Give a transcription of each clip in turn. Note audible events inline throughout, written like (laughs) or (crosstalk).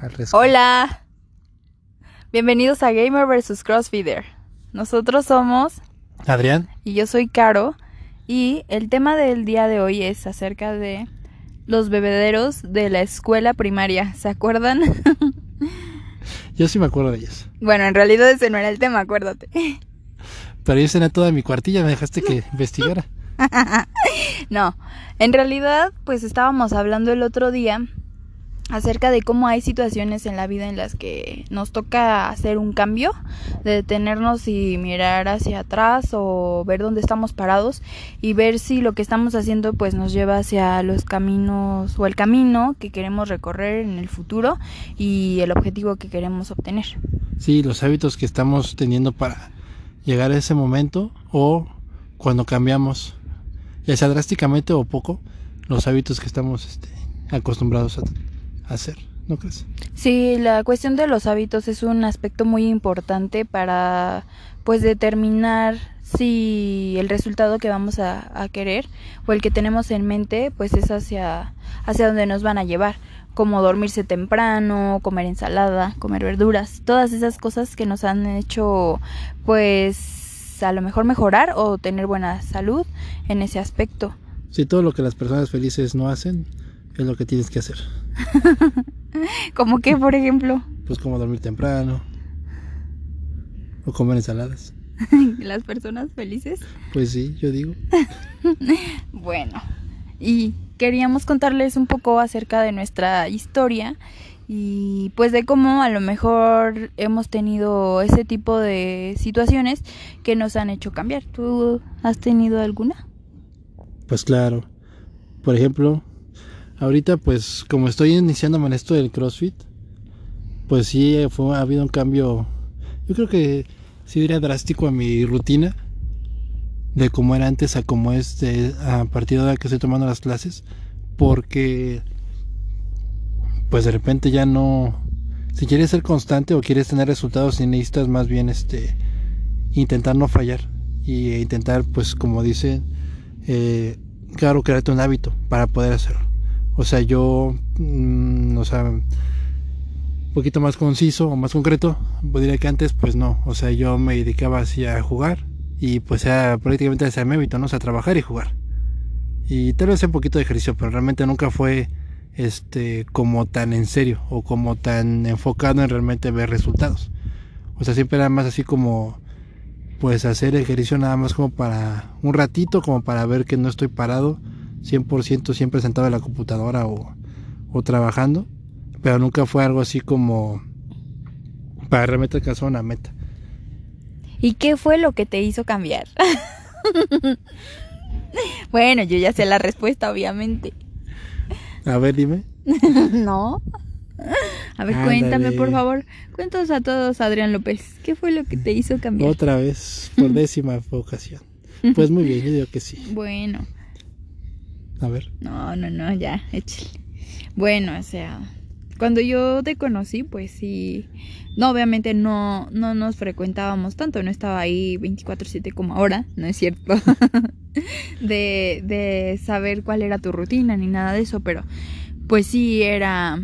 al. Hola. Bienvenidos a Gamer vs Crossfeeder. Nosotros somos Adrián, y yo soy Caro y el tema del día de hoy es acerca de los bebederos de la escuela primaria. ¿Se acuerdan? (laughs) yo sí me acuerdo de ellos. bueno, en realidad ese no era el tema, acuérdate. Pero yo tenía toda mi cuartilla, me dejaste que investigara. (laughs) no, en realidad pues estábamos hablando el otro día acerca de cómo hay situaciones en la vida en las que nos toca hacer un cambio, de detenernos y mirar hacia atrás o ver dónde estamos parados y ver si lo que estamos haciendo pues nos lleva hacia los caminos o el camino que queremos recorrer en el futuro y el objetivo que queremos obtener. Sí, los hábitos que estamos teniendo para llegar a ese momento o cuando cambiamos, ya sea drásticamente o poco, los hábitos que estamos este, acostumbrados a hacer, ¿no crees? Sí, la cuestión de los hábitos es un aspecto muy importante para pues determinar si el resultado que vamos a, a, querer o el que tenemos en mente pues es hacia hacia donde nos van a llevar como dormirse temprano, comer ensalada, comer verduras, todas esas cosas que nos han hecho pues a lo mejor mejorar o tener buena salud en ese aspecto. Sí, todo lo que las personas felices no hacen es lo que tienes que hacer. (laughs) ¿Cómo que, por ejemplo? Pues como dormir temprano. O comer ensaladas. (laughs) ¿Las personas felices? Pues sí, yo digo. (laughs) bueno, y queríamos contarles un poco acerca de nuestra historia y pues de cómo a lo mejor hemos tenido ese tipo de situaciones que nos han hecho cambiar. ¿Tú has tenido alguna? Pues claro. Por ejemplo, ahorita pues como estoy iniciando en esto del CrossFit, pues sí fue, ha habido un cambio, yo creo que sí diría drástico a mi rutina de cómo era antes a cómo es de, a partir de ahora que estoy tomando las clases, porque pues de repente ya no, si quieres ser constante o quieres tener resultados, necesitas más bien este intentar no fallar y intentar pues como dice, eh, claro, crearte un hábito para poder hacerlo. O sea, yo, mmm, o sea, un poquito más conciso o más concreto, diría que antes, pues no. O sea, yo me dedicaba así a jugar y pues era prácticamente ese mi hábito, ¿no? O sea, trabajar y jugar. Y tal vez un poquito de ejercicio, pero realmente nunca fue este como tan en serio o como tan enfocado en realmente ver resultados. O sea, siempre era más así como pues hacer ejercicio nada más como para un ratito, como para ver que no estoy parado 100% siempre sentado en la computadora o, o, trabajando, pero nunca fue algo así como para realmente alcanzar una meta. ¿Y qué fue lo que te hizo cambiar? (laughs) bueno, yo ya sé la respuesta, obviamente. A ver, dime. (laughs) no. A ver, Ándale. cuéntame, por favor. Cuéntanos a todos, Adrián López. ¿Qué fue lo que te hizo cambiar? Otra vez, por (laughs) décima ocasión. Pues muy bien, yo digo que sí. Bueno. A ver. No, no, no, ya, échale. Bueno, o sea, cuando yo te conocí, pues sí. No, obviamente no, no nos frecuentábamos tanto, no estaba ahí 24-7 como ahora, no es cierto. (laughs) de, de saber cuál era tu rutina ni nada de eso, pero pues sí era.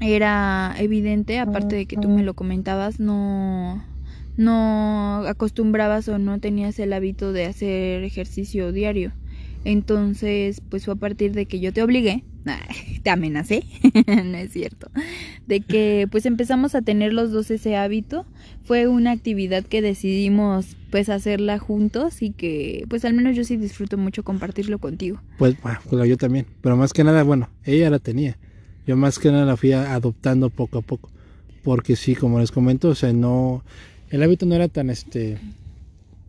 Era evidente, aparte de que tú me lo comentabas, no, no acostumbrabas o no tenías el hábito de hacer ejercicio diario. Entonces, pues fue a partir de que yo te obligué, (laughs) te amenacé, (laughs) no es cierto, de que pues empezamos a tener los dos ese hábito. Fue una actividad que decidimos pues hacerla juntos y que pues al menos yo sí disfruto mucho compartirlo contigo. Pues bueno, yo también, pero más que nada, bueno, ella la tenía. Yo más que nada la fui adoptando poco a poco, porque sí, como les comento, o sea, no, el hábito no era tan este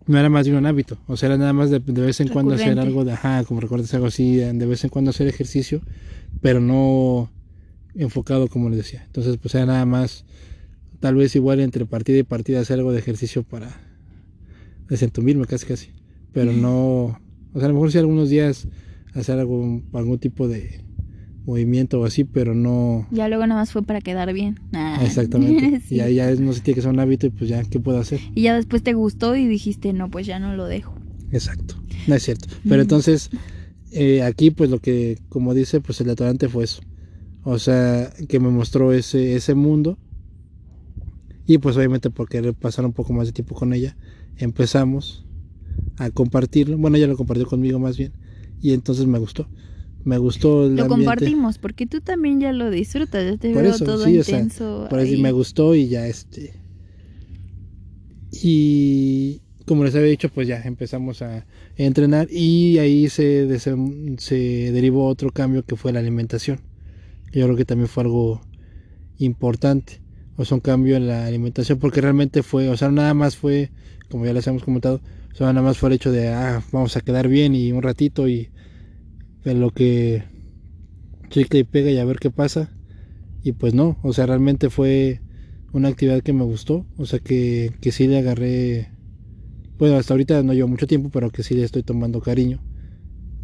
no era más de un hábito, o sea, era nada más de, de vez en cuando hacer algo de, ajá, como recuerdas algo así, de, vez en cuando hacer ejercicio, pero no enfocado como les decía. Entonces, pues era nada más, tal vez igual entre partida y partida hacer algo de ejercicio para desentumirme casi casi, pero no, o sea, a lo mejor sí algunos días hacer algún, algún tipo de movimiento o así, pero no... Ya luego nada más fue para quedar bien. Ah. Exactamente. (laughs) sí. Y ahí ya es, no se tiene que ser un hábito y pues ya, ¿qué puedo hacer? Y ya después te gustó y dijiste, no, pues ya no lo dejo. Exacto. No es cierto. Pero entonces, eh, aquí pues lo que, como dice, pues el detonante fue eso. O sea, que me mostró ese, ese mundo. Y pues obviamente por querer pasar un poco más de tiempo con ella, empezamos a compartirlo. Bueno, ella lo compartió conmigo más bien. Y entonces me gustó. Me gustó el Lo compartimos porque tú también ya lo disfrutas. Ya te veo todo intenso. por eso me gustó y ya este. Y como les había dicho, pues ya empezamos a entrenar y ahí se, se derivó otro cambio que fue la alimentación. Yo creo que también fue algo importante. O sea, un cambio en la alimentación porque realmente fue, o sea, nada más fue, como ya les hemos comentado, o sea, nada más fue el hecho de, ah, vamos a quedar bien y un ratito y lo que chicle y pega y a ver qué pasa. Y pues no, o sea, realmente fue una actividad que me gustó, o sea, que, que sí le agarré bueno, hasta ahorita no llevo mucho tiempo, pero que sí le estoy tomando cariño.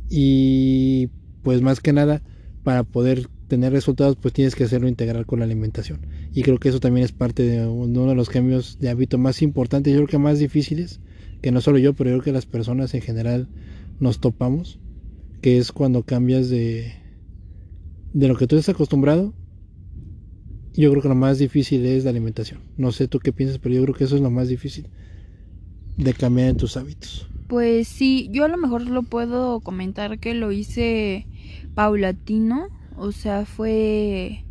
Y pues más que nada, para poder tener resultados, pues tienes que hacerlo integral con la alimentación. Y creo que eso también es parte de uno de los cambios de hábito más importantes, yo creo que más difíciles, que no solo yo, pero yo creo que las personas en general nos topamos, que es cuando cambias de, de lo que tú estás acostumbrado. Yo creo que lo más difícil es la alimentación. No sé tú qué piensas, pero yo creo que eso es lo más difícil de cambiar en tus hábitos? Pues sí, yo a lo mejor lo puedo comentar que lo hice paulatino, o sea, fue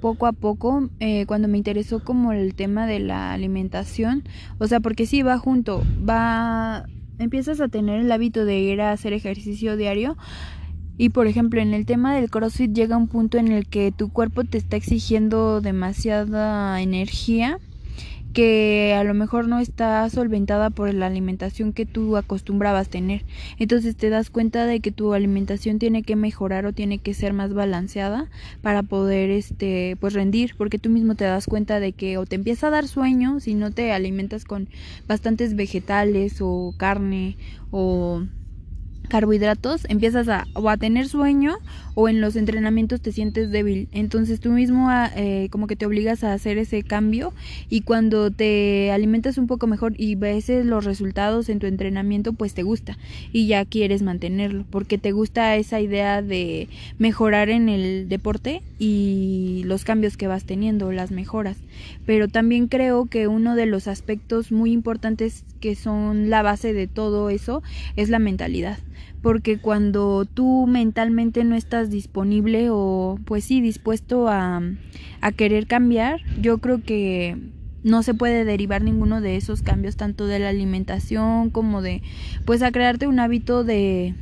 poco a poco eh, cuando me interesó como el tema de la alimentación, o sea, porque sí va junto, va, empiezas a tener el hábito de ir a hacer ejercicio diario. Y por ejemplo, en el tema del CrossFit llega un punto en el que tu cuerpo te está exigiendo demasiada energía que a lo mejor no está solventada por la alimentación que tú acostumbrabas tener. Entonces te das cuenta de que tu alimentación tiene que mejorar o tiene que ser más balanceada para poder este pues rendir, porque tú mismo te das cuenta de que o te empieza a dar sueño si no te alimentas con bastantes vegetales o carne o carbohidratos, empiezas a, o a tener sueño o en los entrenamientos te sientes débil. Entonces tú mismo ah, eh, como que te obligas a hacer ese cambio y cuando te alimentas un poco mejor y ves los resultados en tu entrenamiento, pues te gusta y ya quieres mantenerlo porque te gusta esa idea de mejorar en el deporte y los cambios que vas teniendo, las mejoras. Pero también creo que uno de los aspectos muy importantes que son la base de todo eso es la mentalidad. Porque cuando tú mentalmente no estás disponible o pues sí dispuesto a, a querer cambiar, yo creo que no se puede derivar ninguno de esos cambios tanto de la alimentación como de pues a crearte un hábito de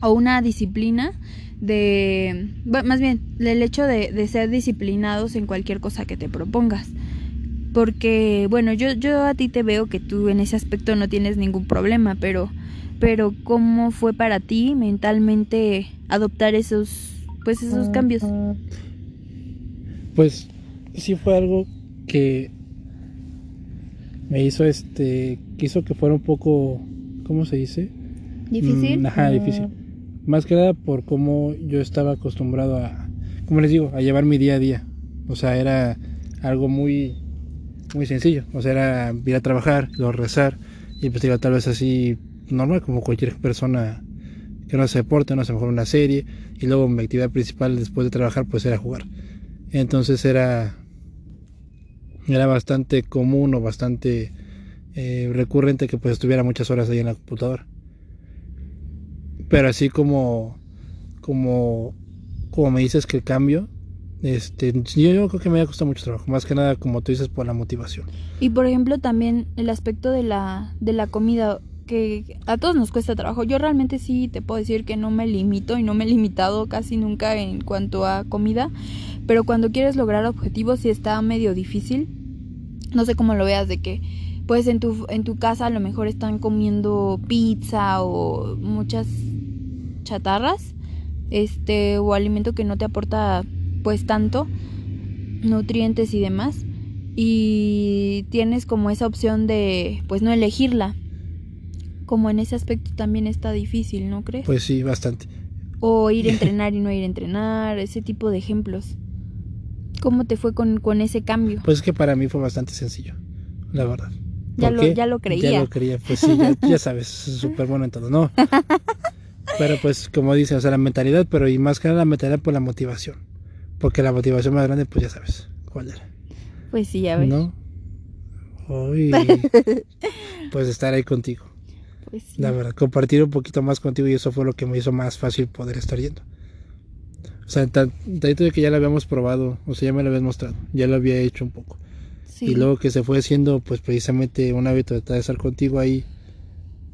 o una disciplina de más bien el hecho de ser disciplinados en cualquier cosa que te propongas porque bueno yo yo a ti te veo que tú en ese aspecto no tienes ningún problema pero pero cómo fue para ti mentalmente adoptar esos pues esos cambios pues sí fue algo que me hizo este quiso que fuera un poco cómo se dice difícil mm, ajá. difícil. Más que nada por cómo yo estaba acostumbrado a como les digo a llevar mi día a día. O sea era algo muy muy sencillo o sea era ir a trabajar luego rezar y pues iba tal vez así normal como cualquier persona que no hace deporte, no hace mejor una serie y luego mi actividad principal después de trabajar pues era jugar. Entonces era era bastante común o bastante eh, recurrente que pues estuviera muchas horas ahí en la computadora. Pero así como como como me dices que el cambio este yo, creo que me ha costado mucho trabajo, más que nada como tú dices por la motivación. Y por ejemplo también el aspecto de la de la comida que a todos nos cuesta trabajo. Yo realmente sí te puedo decir que no me limito y no me he limitado casi nunca en cuanto a comida, pero cuando quieres lograr objetivos sí está medio difícil. No sé cómo lo veas de que pues en tu en tu casa a lo mejor están comiendo pizza o muchas chatarras, este o alimento que no te aporta pues tanto nutrientes y demás y tienes como esa opción de pues no elegirla como en ese aspecto también está difícil, ¿no crees? Pues sí, bastante. O ir a (laughs) entrenar y no ir a entrenar, ese tipo de ejemplos. ¿Cómo te fue con, con ese cambio? Pues es que para mí fue bastante sencillo, la verdad. Ya lo, ya lo creía. Ya lo creía, pues sí, ya, sabes, súper bueno en todo, ¿no? (laughs) Pero pues como dice, o sea, la mentalidad, pero y más que nada la mentalidad por la motivación. Porque la motivación más grande, pues ya sabes cuál era. Pues sí, ya ves. ¿No? Hoy, (laughs) pues estar ahí contigo. Pues sí. La verdad, compartir un poquito más contigo y eso fue lo que me hizo más fácil poder estar yendo. O sea, tan- tanto de que ya lo habíamos probado, o sea, ya me lo habías mostrado, ya lo había hecho un poco. Sí. Y luego que se fue haciendo, pues precisamente un hábito de estar contigo ahí.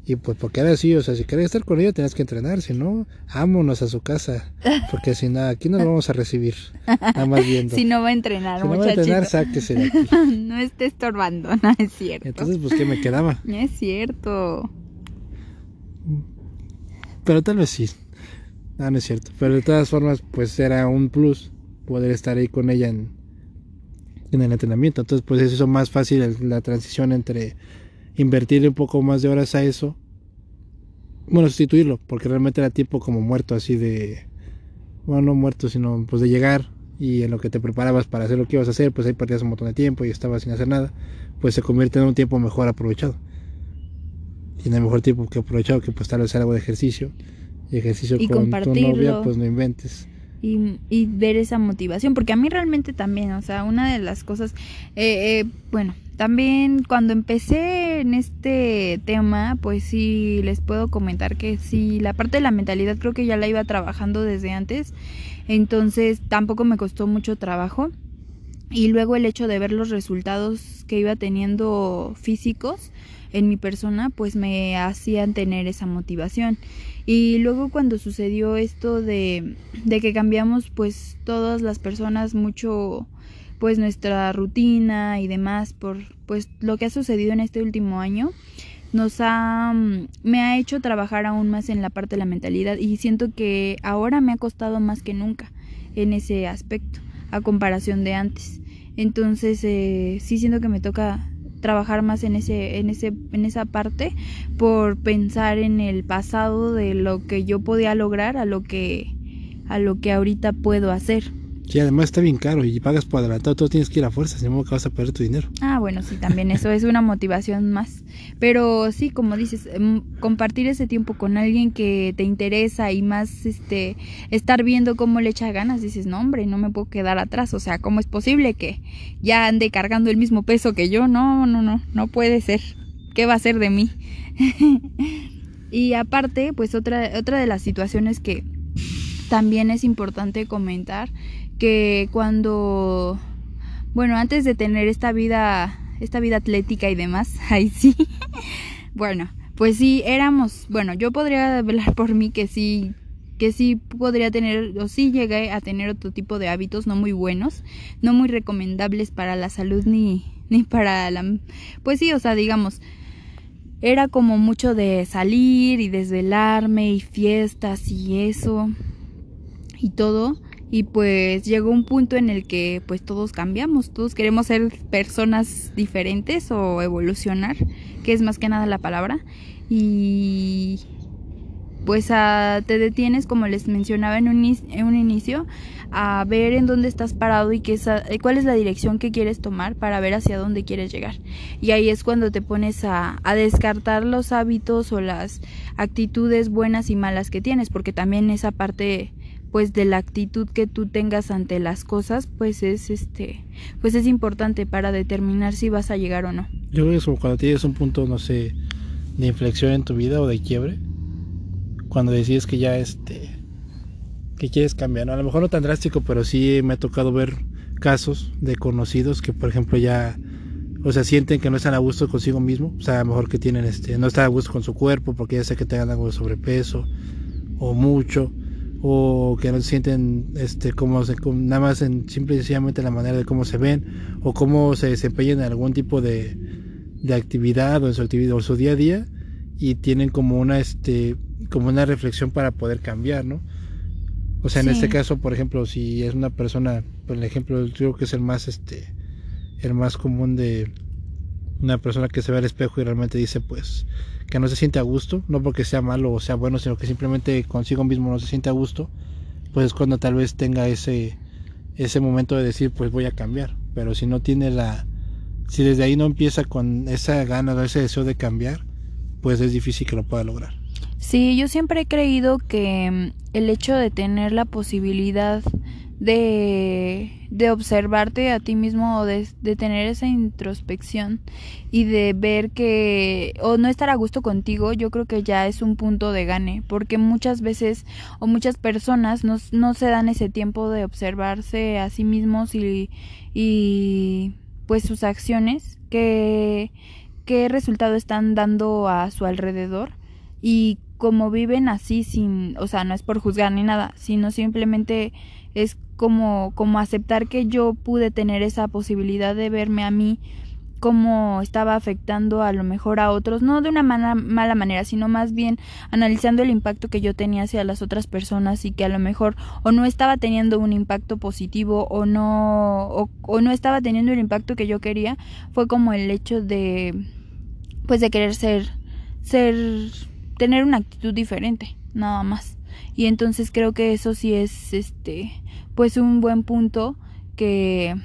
Y pues porque era así, o sea, si querías estar con ella tenías que entrenar, si no, vámonos a su casa. Porque si nada, aquí no lo vamos a recibir. Nada más viendo. (laughs) Si no va a entrenar, Si no va a entrenar, sáquese de aquí. (laughs) no esté estorbando, (laughs) no es cierto. Entonces, pues, ¿qué me quedaba? No es cierto. Pero tal vez sí. No, no es cierto. Pero de todas formas, pues era un plus poder estar ahí con ella en, en el entrenamiento. Entonces, pues eso hizo más fácil la transición entre invertirle un poco más de horas a eso. Bueno, sustituirlo, porque realmente era tiempo como muerto, así de. Bueno, no muerto, sino pues de llegar y en lo que te preparabas para hacer lo que ibas a hacer, pues ahí perdías un montón de tiempo y estabas sin hacer nada. Pues se convierte en un tiempo mejor aprovechado. Y en el mejor tiempo que aprovechado que pues tal vez hacer algo de ejercicio. Y ejercicio Y con tu novia, pues no inventes. Y, y ver esa motivación, porque a mí realmente también, o sea, una de las cosas, eh, eh, bueno, también cuando empecé en este tema, pues sí, les puedo comentar que sí, la parte de la mentalidad creo que ya la iba trabajando desde antes, entonces tampoco me costó mucho trabajo. Y luego el hecho de ver los resultados que iba teniendo físicos en mi persona, pues me hacían tener esa motivación. Y luego cuando sucedió esto de, de que cambiamos pues todas las personas mucho pues nuestra rutina y demás por pues lo que ha sucedido en este último año nos ha mm, me ha hecho trabajar aún más en la parte de la mentalidad y siento que ahora me ha costado más que nunca en ese aspecto a comparación de antes. Entonces eh, sí siento que me toca trabajar más en ese en ese en esa parte por pensar en el pasado de lo que yo podía lograr a lo que a lo que ahorita puedo hacer Sí, además está bien caro y pagas por adelantado, todo tienes que ir a fuerza, si no que vas a perder tu dinero. Ah, bueno, sí, también eso es una motivación más. Pero sí, como dices, em, compartir ese tiempo con alguien que te interesa y más este estar viendo cómo le echa ganas, dices, "No, hombre, no me puedo quedar atrás, o sea, ¿cómo es posible que ya ande cargando el mismo peso que yo? No, no, no, no puede ser. ¿Qué va a ser de mí?" (laughs) y aparte, pues otra otra de las situaciones que también es importante comentar que cuando bueno, antes de tener esta vida, esta vida atlética y demás, (laughs) ahí sí. bueno, pues sí éramos, bueno, yo podría hablar por mí que sí que sí podría tener o sí llegué a tener otro tipo de hábitos no muy buenos, no muy recomendables para la salud ni ni para la pues sí, o sea, digamos era como mucho de salir y desvelarme y fiestas y eso y todo y pues llegó un punto en el que pues todos cambiamos, todos queremos ser personas diferentes o evolucionar, que es más que nada la palabra y pues a, te detienes como les mencionaba en un, en un inicio a ver en dónde estás parado y qué es cuál es la dirección que quieres tomar para ver hacia dónde quieres llegar. Y ahí es cuando te pones a, a descartar los hábitos o las actitudes buenas y malas que tienes porque también esa parte pues de la actitud que tú tengas ante las cosas pues es este pues es importante para determinar si vas a llegar o no Yo creo que es como cuando tienes un punto, no sé, de inflexión en tu vida o de quiebre, cuando decides que ya este, que quieres cambiar, ¿no? A lo mejor no tan drástico, pero sí me ha tocado ver casos de conocidos que, por ejemplo, ya, o sea, sienten que no están a gusto consigo mismo, o sea, a lo mejor que tienen, este, no están a gusto con su cuerpo porque ya sé que tengan algo de sobrepeso o mucho, o que no se sienten, este, como se, como nada más en simple y sencillamente la manera de cómo se ven o cómo se desempeñan en algún tipo de, de actividad o en su actividad o su día a día y tienen como una este como una reflexión para poder cambiar, ¿no? O sea, en Sí. este caso, por ejemplo, si es una persona, por el ejemplo, yo creo que es el más este el más común de una persona que se ve al espejo y realmente dice pues que no se siente a gusto, no porque sea malo o sea bueno, sino que simplemente consigo mismo no se siente a gusto, pues es cuando tal vez tenga ese ese momento de decir pues voy a cambiar, pero si no tiene la si desde ahí no empieza con esa gana o ese deseo de cambiar, pues es difícil que lo pueda lograr. Sí, yo siempre he creído que mm, el hecho de tener la posibilidad de, de observarte a ti mismo o de, de, tener esa introspección y de ver que o no estar a gusto contigo, yo creo que ya es un punto de gane, porque muchas veces o muchas personas no, no se dan ese tiempo de observarse a sí mismos y, y pues sus acciones, que qué resultado están dando a su alrededor. Y como viven así sin, o sea, no es por juzgar ni nada, sino simplemente es como como aceptar que yo pude tener esa posibilidad de verme a mí como estaba afectando a lo mejor a otros, no de una mala, mala manera, sino más bien analizando el impacto que yo tenía hacia las otras personas y que a lo mejor o no estaba teniendo un impacto positivo o no o no estaba teniendo el impacto que yo quería, fue como el hecho de pues de querer ser ser tener una actitud diferente, nada más. Y entonces creo que eso sí es este pues un buen punto que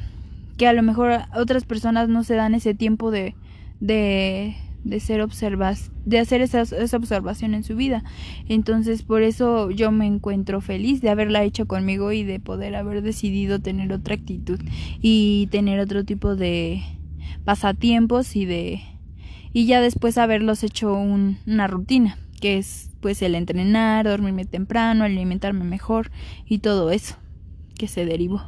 que a lo mejor otras personas no se dan ese tiempo de de de ser observas, de hacer esa, esa observación en su vida. Entonces, por eso yo me encuentro feliz de haberla hecho conmigo y de poder haber decidido tener otra actitud y tener otro tipo de pasatiempos y de y ya después haberlos hecho un, una rutina que es pues el entrenar, dormirme temprano, alimentarme mejor y todo eso que se derivó.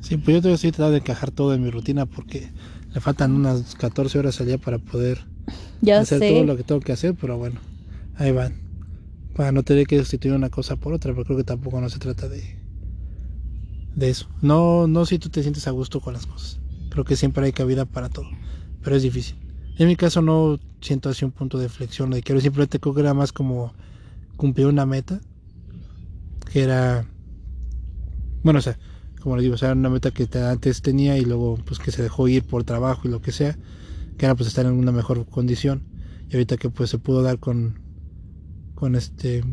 Sí, pues yo todavía estoy tratando de encajar todo en mi rutina porque le faltan unas 14 horas al día para poder ya hacer sé. todo lo que tengo que hacer, pero bueno, ahí van. Para no tener que sustituir una cosa por otra, pero creo que tampoco no se trata de de eso. No no si tú te sientes a gusto con las cosas. Creo que siempre hay cabida para todo, pero es difícil. En mi caso no siento así un punto de flexión, de quiero simplemente creo que era más como cumplir una meta que era bueno, o sea, como les digo, o sea, una meta que antes tenía y luego pues que se dejó ir por trabajo y lo que sea, que era pues estar en una mejor condición. Y ahorita que pues se pudo dar con con este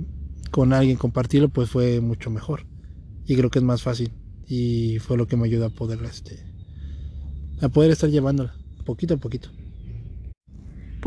con alguien compartirlo pues fue mucho mejor. Y creo que es más fácil. Y fue lo que me ayudó a poder este a poder estar llevándola poquito a poquito.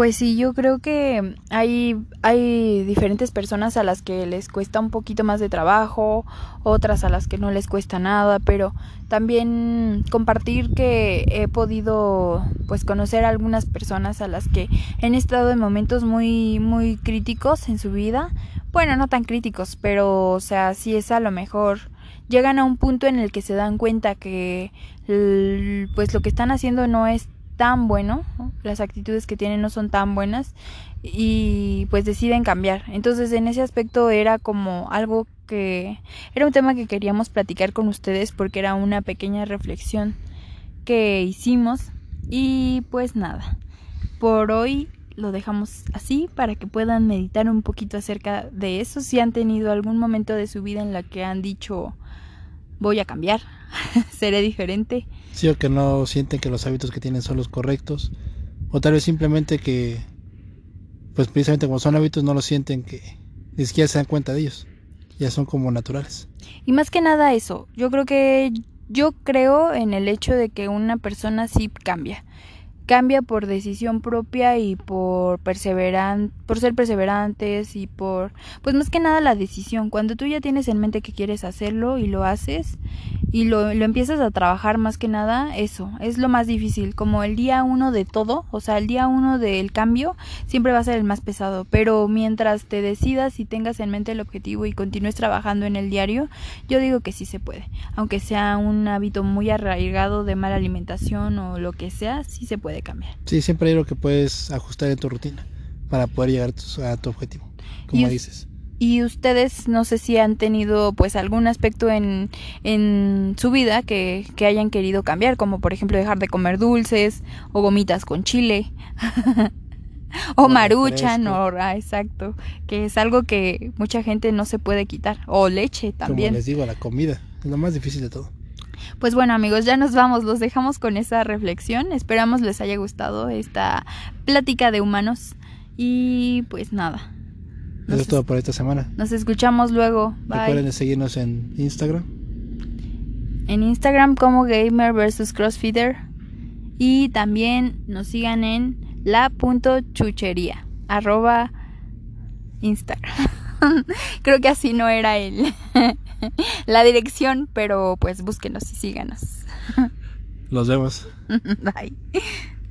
Pues sí, yo creo que hay, hay diferentes personas a las que les cuesta un poquito más de trabajo, otras a las que no les cuesta nada, pero también compartir que he podido pues conocer a algunas personas a las que han estado en momentos muy muy críticos en su vida. Bueno, no tan críticos, pero o sea, sí es a lo mejor llegan a un punto en el que se dan cuenta que pues lo que están haciendo no es tan bueno, ¿no? las actitudes que tienen no son tan buenas y pues deciden cambiar. Entonces en ese aspecto era como algo que era un tema que queríamos platicar con ustedes porque era una pequeña reflexión que hicimos y pues nada. Por hoy lo dejamos así para que puedan meditar un poquito acerca de eso si han tenido algún momento de su vida en la que han dicho voy a cambiar, (laughs) seré diferente. Sí, o que no sienten que los hábitos que tienen son los correctos. O tal vez simplemente que, pues precisamente como son hábitos, no lo sienten que ni siquiera se dan cuenta de ellos. Ya son como naturales. Y más que nada eso, yo creo que yo creo en el hecho de que una persona sí cambia cambia por decisión propia y por perseveran por ser perseverantes y por pues más que nada la decisión. Cuando tú ya tienes en mente que quieres hacerlo y lo haces y lo, lo empiezas a trabajar más que nada eso es lo más difícil. Como el día uno de todo o sea el día uno del cambio siempre va a ser el más pesado. Pero mientras te decidas y tengas en mente el objetivo y continúes trabajando en el diario yo digo que sí se puede. Aunque sea un hábito muy arraigado de mala alimentación o lo que sea sí se puede cambiar. Sí, siempre hay lo que puedes ajustar en tu rutina para poder llegar a tu objetivo, como y, dices. Y ustedes no sé si han tenido pues algún aspecto en, en su vida que, que hayan querido cambiar, como por ejemplo dejar de comer dulces o gomitas con chile. (laughs) o maruchan, o, ah, exacto, que es algo que mucha gente no se puede quitar, o leche también. Como les digo, la comida es lo más difícil de todo. Pues bueno amigos, ya nos vamos, los dejamos con esa reflexión, esperamos les haya gustado esta plática de humanos y pues nada. Eso es todo por esta semana. Nos escuchamos luego. Bye. Recuerden de seguirnos en Instagram. En Instagram como Gamer vs Crossfitter y también nos sigan en la.chuchería arroba Instagram. (laughs) Creo que así no era él. (laughs) (laughs) la dirección, pero pues búsquenos y síganos. Nos vemos. (laughs) Bye.